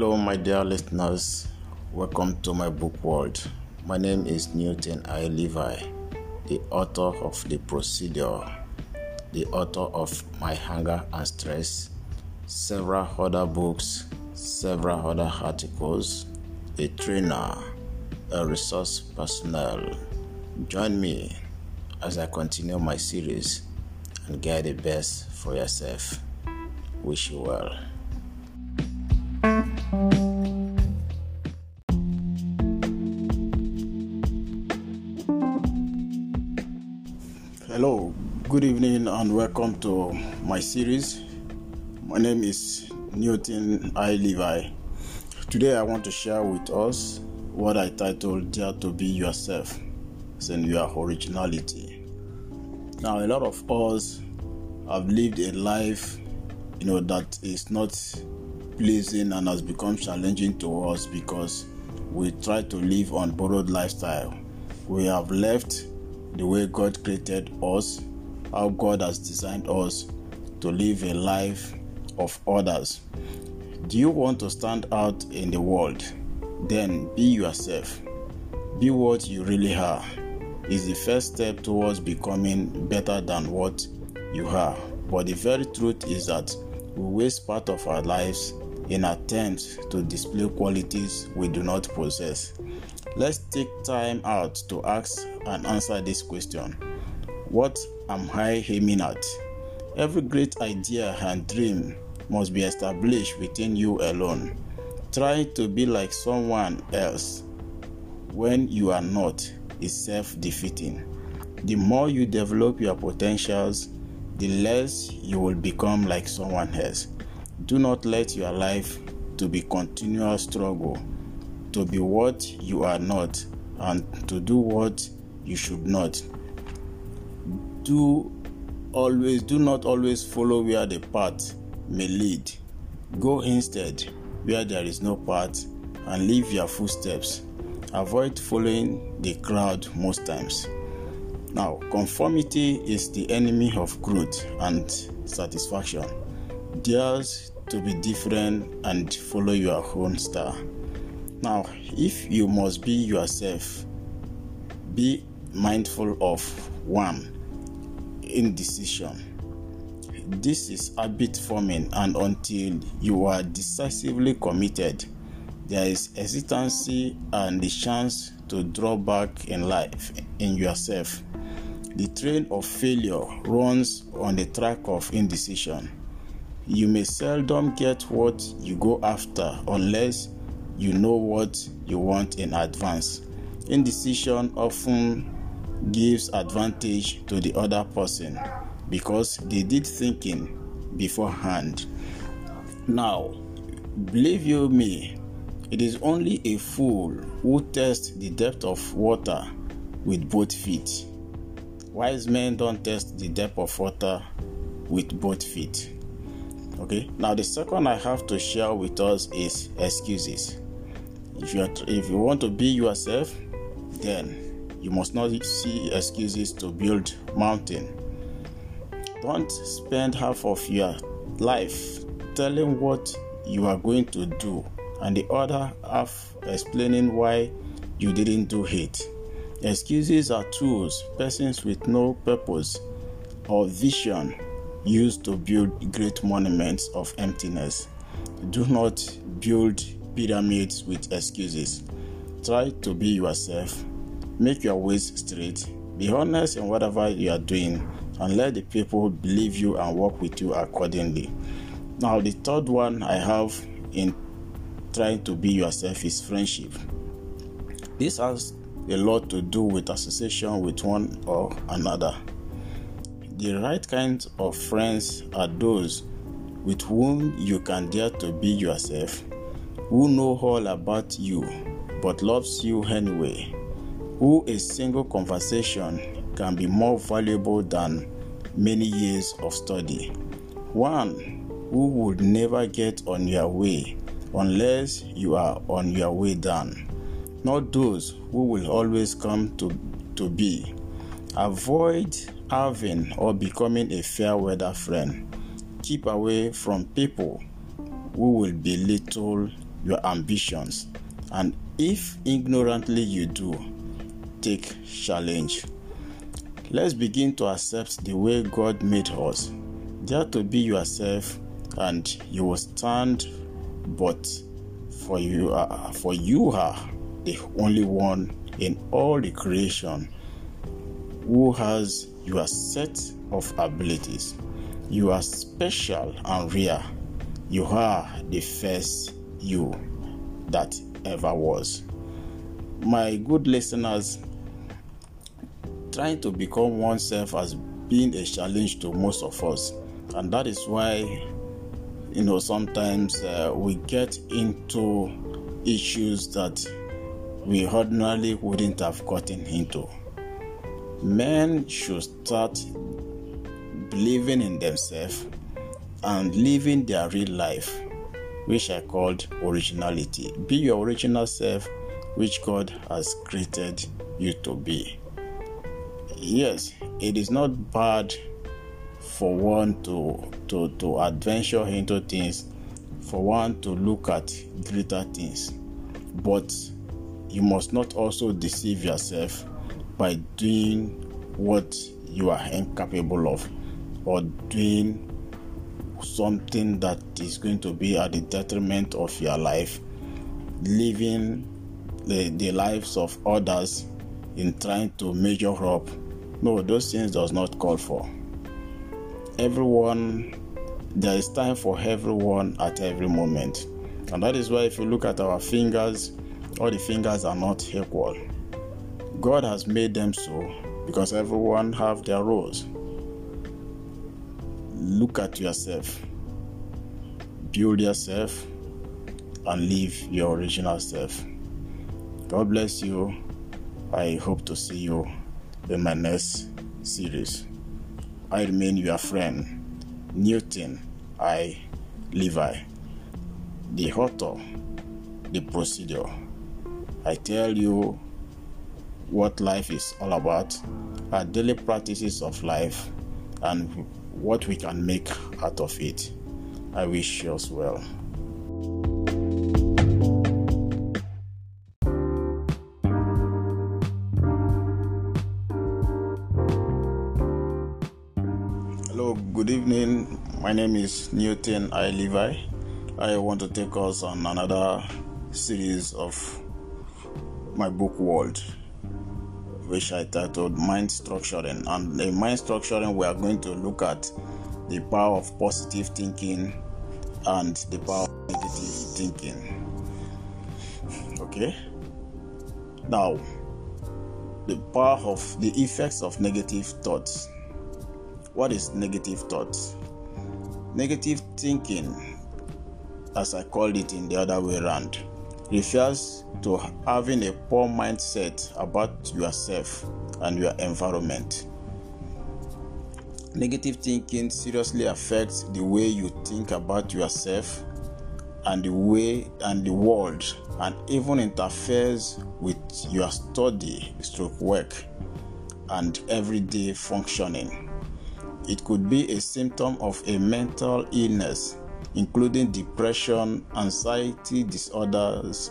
Hello, my dear listeners. Welcome to my book world. My name is Newton I. Levi, the author of The Procedure, the author of My Hunger and Stress, several other books, several other articles, a trainer, a resource personnel. Join me as I continue my series and get the best for yourself. Wish you well. Hello, good evening, and welcome to my series. My name is Newton I. Levi. Today, I want to share with us what I titled Dare to Be Yourself and Your Originality. Now, a lot of us have lived a life you know that is not pleasing and has become challenging to us because we try to live on borrowed lifestyle. We have left the way God created us, how God has designed us to live a life of others. Do you want to stand out in the world? Then be yourself. Be what you really are. Is the first step towards becoming better than what you are. But the very truth is that we waste part of our lives in attempts to display qualities we do not possess. Let's take time out to ask and answer this question What am I aiming at? Every great idea and dream must be established within you alone. Try to be like someone else when you are not is self defeating. The more you develop your potentials, the less you will become like someone else. Do not let your life to be continual struggle to be what you are not and to do what you should not. Do always do not always follow where the path may lead. Go instead where there is no path and leave your footsteps. Avoid following the crowd most times. Now, conformity is the enemy of growth and satisfaction. Dares to be different and follow your own star. Now, if you must be yourself, be mindful of one indecision. This is habit forming, and until you are decisively committed, there is hesitancy and the chance to draw back in life in yourself. The train of failure runs on the track of indecision. You may seldom get what you go after unless you know what you want in advance. Indecision often gives advantage to the other person because they did thinking beforehand. Now, believe you me, it is only a fool who tests the depth of water with both feet. Wise men don't test the depth of water with both feet. Okay, now the second I have to share with us is excuses. If you are, if you want to be yourself, then you must not see excuses to build mountain. Don't spend half of your life telling what you are going to do and the other half explaining why you didn't do it. Excuses are tools persons with no purpose or vision use to build great monuments of emptiness. Do not build pyramids with excuses. Try to be yourself. Make your ways straight. Be honest in whatever you are doing and let the people believe you and work with you accordingly. Now, the third one I have in trying to be yourself is friendship. This has a lot to do with association with one or another. The right kind of friends are those with whom you can dare to be yourself, who know all about you but loves you anyway, who a single conversation can be more valuable than many years of study. One who would never get on your way unless you are on your way down. Not those who will always come to, to be. Avoid having or becoming a fair weather friend. Keep away from people who will belittle your ambitions. And if ignorantly you do, take challenge. Let's begin to accept the way God made us. Dare to be yourself, and you will stand. But for you, are, for you are the only one in all the creation who has your set of abilities. You are special and rare. You are the first you that ever was. My good listeners, trying to become oneself has been a challenge to most of us, and that is why you know sometimes uh, we get into issues that we ordinarily wouldn't have gotten into. Men should start believing in themselves and living their real life, which I called originality. Be your original self, which God has created you to be. Yes, it is not bad for one to to to adventure into things, for one to look at greater things, but you must not also deceive yourself by doing what you are incapable of or doing something that is going to be at the detriment of your life, living the, the lives of others in trying to measure up. No, those things does not call for. Everyone, there is time for everyone at every moment. And that is why if you look at our fingers, all the fingers are not equal. God has made them so because everyone have their roles. Look at yourself. Build yourself and live your original self. God bless you. I hope to see you in my next series. I remain your friend, Newton I. Levi, the author, the procedure. I tell you what life is all about, our daily practices of life, and what we can make out of it. I wish you as well. Hello, good evening. My name is Newton I. Levi. I want to take us on another series of my book World, which I titled Mind Structuring. And in mind structuring, we are going to look at the power of positive thinking and the power of negative thinking. Okay? Now, the power of the effects of negative thoughts. What is negative thoughts? Negative thinking, as I called it in the other way around, refers to having a poor mindset about yourself and your environment. Negative thinking seriously affects the way you think about yourself and the way and the world and even interferes with your study, stroke work, and everyday functioning. It could be a symptom of a mental illness, including depression, anxiety disorders,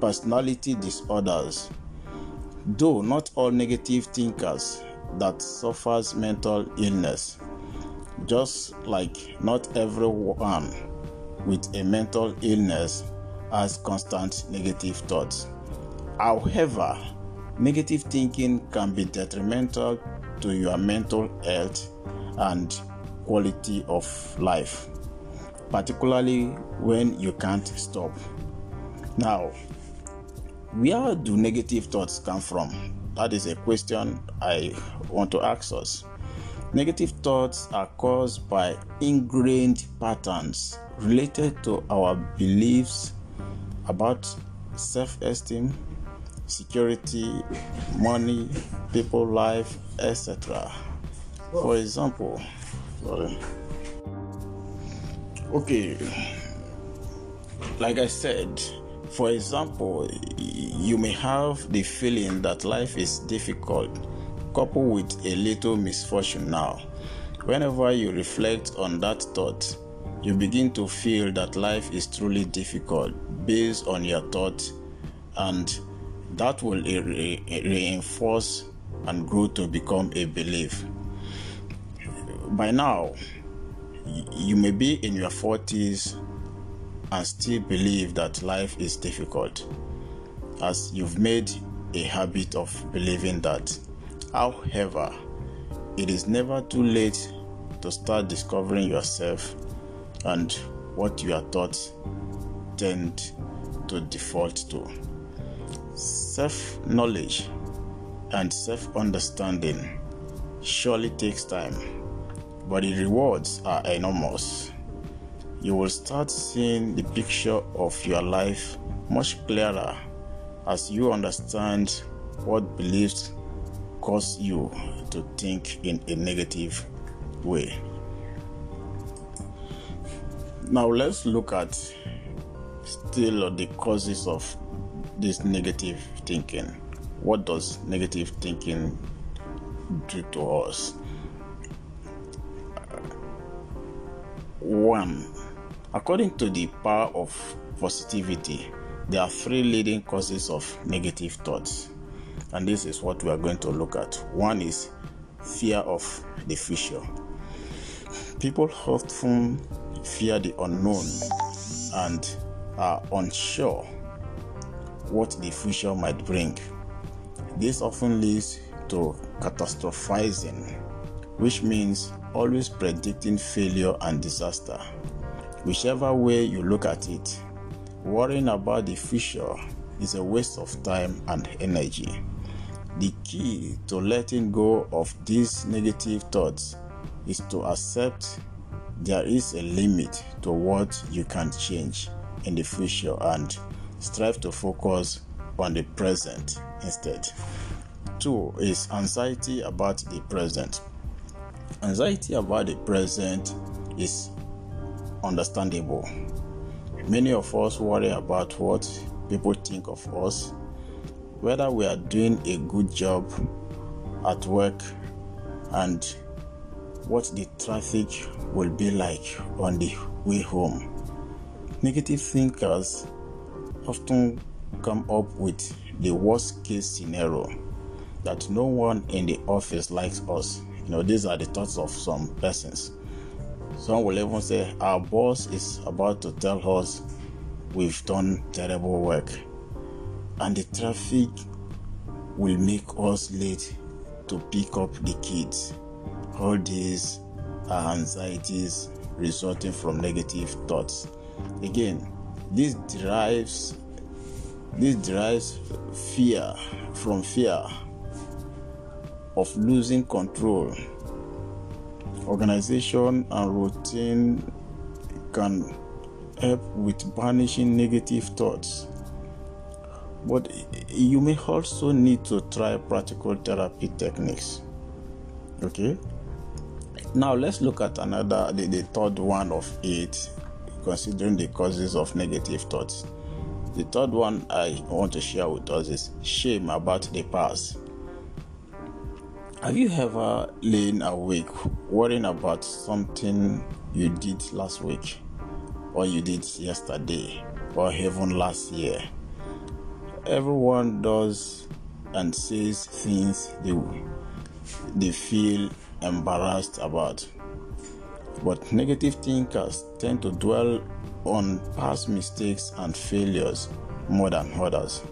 personality disorders. Though not all negative thinkers that suffers mental illness, just like not everyone with a mental illness has constant negative thoughts. However, negative thinking can be detrimental to your mental health and quality of life, particularly when you can't stop. Now, where do negative thoughts come from? That is a question I want to ask us. Negative thoughts are caused by ingrained patterns related to our beliefs about self esteem, security, money, people life, etc. For example, sorry. Okay, like I said, for example, you may have the feeling that life is difficult, coupled with a little misfortune now. Whenever you reflect on that thought, you begin to feel that life is truly difficult based on your thought, and that will re- reinforce and grow to become a belief. By now, you may be in your 40s and still believe that life is difficult, as you've made a habit of believing that. However, it is never too late to start discovering yourself and what your thoughts tend to default to. Self knowledge and self understanding surely takes time, but the rewards are enormous. You will start seeing the picture of your life much clearer as you understand what beliefs cause you to think in a negative way. Now let's look at still the causes of this negative thinking. What does negative thinking do to us? One, according to the power of positivity, there are three leading causes of negative thoughts, and this is what we are going to look at. One is fear of the future. People often fear the unknown and are unsure what the future might bring. This often leads to catastrophizing, which means always predicting failure and disaster. Whichever way you look at it, worrying about the future is a waste of time and energy. The key to letting go of these negative thoughts is to accept there is a limit to what you can change in the future and strive to focus on the present instead. Two is anxiety about the present. Anxiety about the present is understandable. Many of us worry about what people think of us, whether we are doing a good job at work, and what the traffic will be like on the way home. Negative thinkers often come up with the worst case scenario that no one in the office likes us. You know, these are the thoughts of some persons. Some will even say, Our boss is about to tell us we've done terrible work, and the traffic will make us late to pick up the kids. All these are anxieties resulting from negative thoughts. Again, this derives this derives fear from fear of losing control. Organization and routine can help with banishing negative thoughts. But you may also need to try practical therapy techniques. Okay? Now let's look at another the, the third one of eight, considering the causes of negative thoughts. The third one I want to share with us is shame about the past. Have you ever lain awake worrying about something you did last week, or you did yesterday, or even last year? Everyone does and says things they, they feel embarrassed about. But negative thinkers tend to dwell on past mistakes and failures more than others.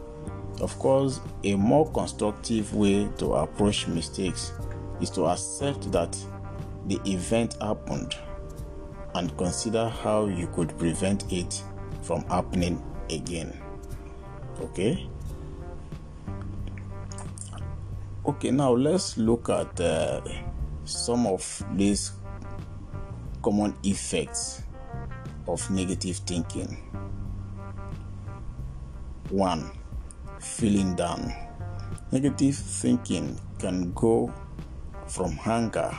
Of course, a more constructive way to approach mistakes is to accept that the event happened and consider how you could prevent it from happening again. Okay? Okay, now let's look at uh, some of these common effects of negative thinking. One, feeling down. Negative thinking can go from anger,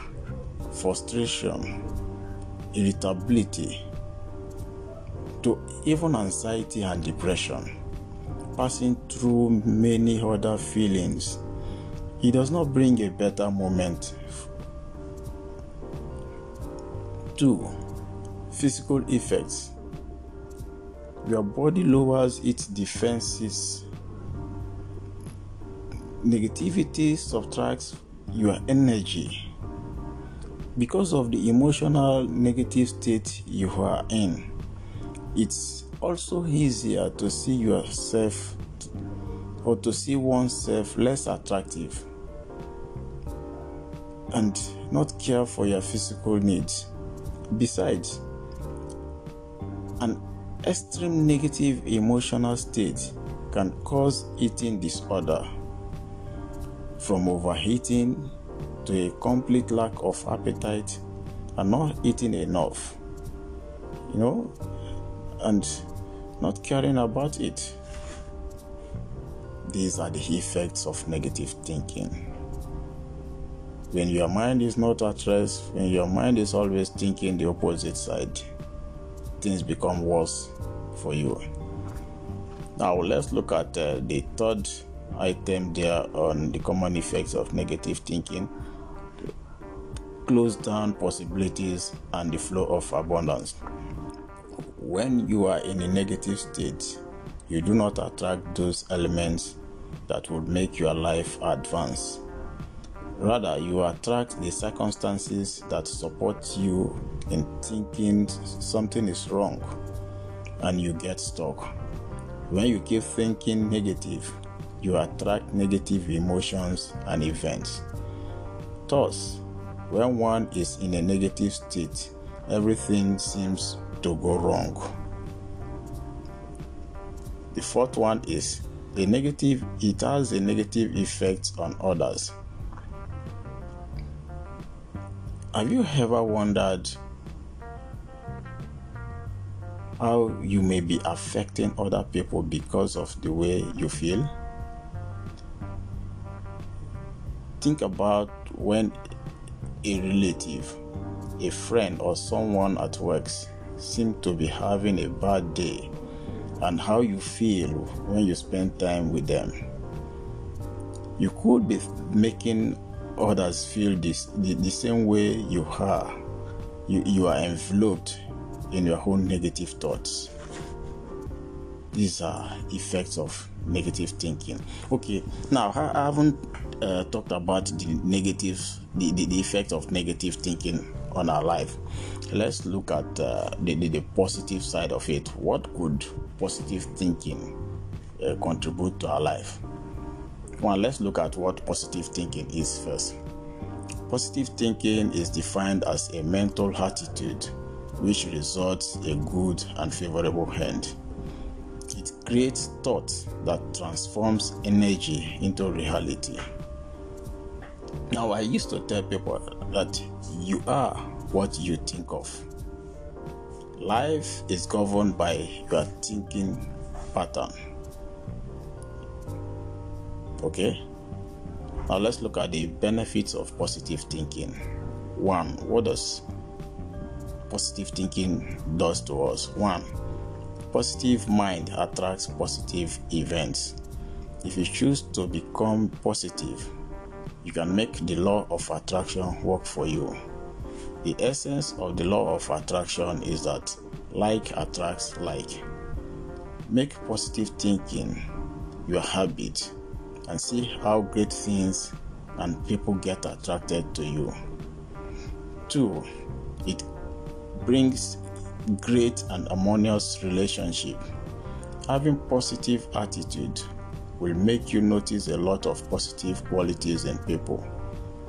frustration, irritability to even anxiety and depression, passing through many other feelings. It does not bring a better moment. Two, physical effects. Your body lowers its defenses. Negativity subtracts your energy because of the emotional negative state you are in. It's also easier to see yourself or to see oneself less attractive and not care for your physical needs. Besides, an extreme negative emotional state can cause eating disorder from overeating to a complete lack of appetite and not eating enough you know and not caring about it. These are the effects of negative thinking. When your mind is not at rest when your mind is always thinking the opposite side things become worse for you. Now let's look at uh, the third item there on the common effects of negative thinking close down possibilities and the flow of abundance. When you are in a negative state, you do not attract those elements that would make your life advance. Rather, you attract the circumstances that support you in thinking something is wrong and you get stuck. When you keep thinking negative, you attract negative emotions and events. Thus, when one is in a negative state, everything seems to go wrong. The fourth one is a negative, it has a negative effect on others. Have you ever wondered how you may be affecting other people because of the way you feel? Think about when a relative, a friend, or someone at work seems to be having a bad day and how you feel when you spend time with them. You could be making others feel this the, the same way you are. You, you are enveloped in your own negative thoughts. These are effects of negative thinking. Okay, now I haven't uh, talked about the negative, the, the, the, effect of negative thinking on our life. Let's look at uh, the, the, the, positive side of it. What could positive thinking uh, contribute to our life? Well, let's look at what positive thinking is first. Positive thinking is defined as a mental attitude which results a good and favorable end. It creates thought that transforms energy into reality. Now, I used to tell people that you are what you think of. Life is governed by your thinking pattern. Okay? Now, let's look at the benefits of positive thinking. One, what does positive thinking does to us? One, positive mind attracts positive events. If you choose to become positive, you can make the law of attraction work for you. The essence of the law of attraction is that like attracts like. Make positive thinking your habit and see how great things and people get attracted to you. 2. It brings great and harmonious relationship. Having positive attitude will make you notice a lot of positive qualities in people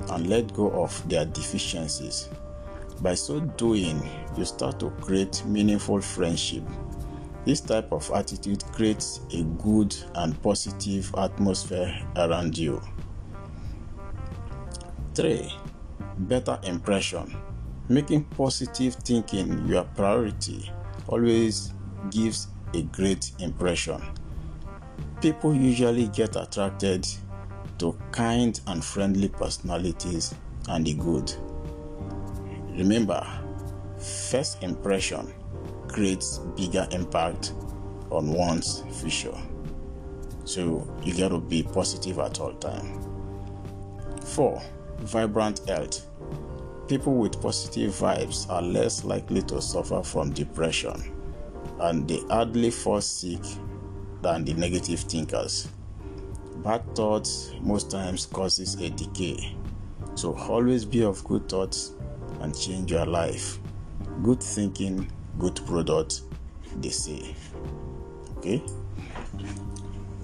and let go of their deficiencies. By so doing, you start to create meaningful friendship. This type of attitude creates a good and positive atmosphere around you. 3. Better impression. Making positive thinking your priority always gives a great impression people usually get attracted to kind and friendly personalities and the good. Remember, first impression creates bigger impact on one's future. So you got to be positive at all time. 4. Vibrant health. people with positive vibes are less likely to suffer from depression and they hardly fall sick than the negative thinkers. Bad thoughts most times causes a decay. So always be of good thoughts and change your life. Good thinking, good product, they say. Okay?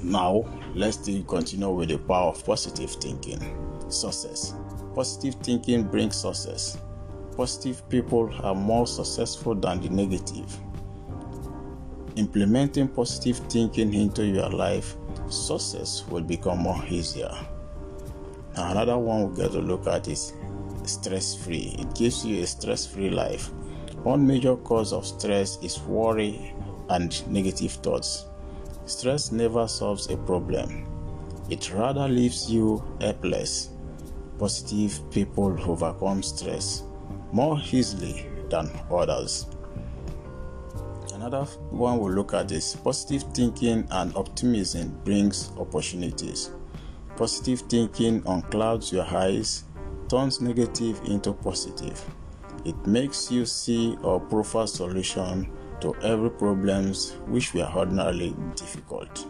Now, let's still continue with the power of positive thinking. Success. Positive thinking brings success. Positive people are more successful than the negative. Implementing positive thinking into your life, success will become more easier. Now, another one we get to look at is stress free. It gives you a stress free life. One major cause of stress is worry and negative thoughts. Stress never solves a problem, it rather leaves you helpless. Positive people overcome stress more easily than others. Another one we'll look at is positive thinking and optimism brings opportunities. Positive thinking unclouds your eyes, turns negative into positive. It makes you see or prefer solution to every problems which were ordinarily difficult.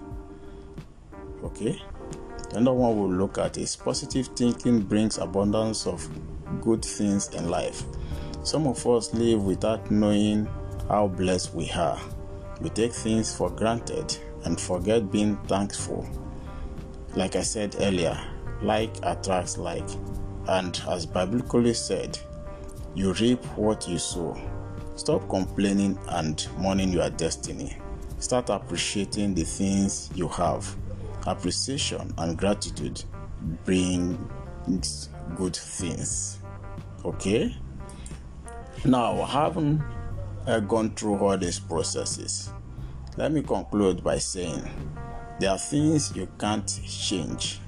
Okay? Another one we'll look at is positive thinking brings abundance of good things in life. Some of us live without knowing how blessed we are. We take things for granted and forget being thankful. Like I said earlier, like attracts like, and as biblically said, you reap what you sow. Stop complaining and mourning your destiny. Start appreciating the things you have. Appreciation and gratitude brings good things. Okay? Now, having uh, gone through all these processes, let me conclude by saying there are things you can't change.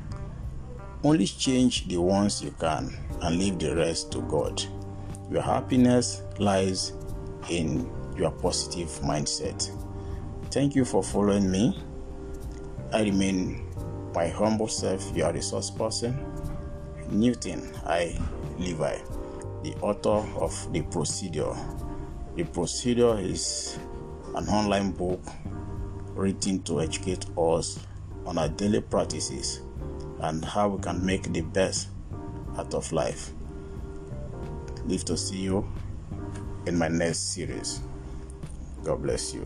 Only change the ones you can and leave the rest to God. Your happiness lies in your positive mindset. Thank you for following me. I remain my humble self, your resource person, Newton I. Levi, the author of The Procedure. The Procedure is an online book written to educate us on our daily practices and how we can make the best out of life. Live to see you in my next series. God bless you.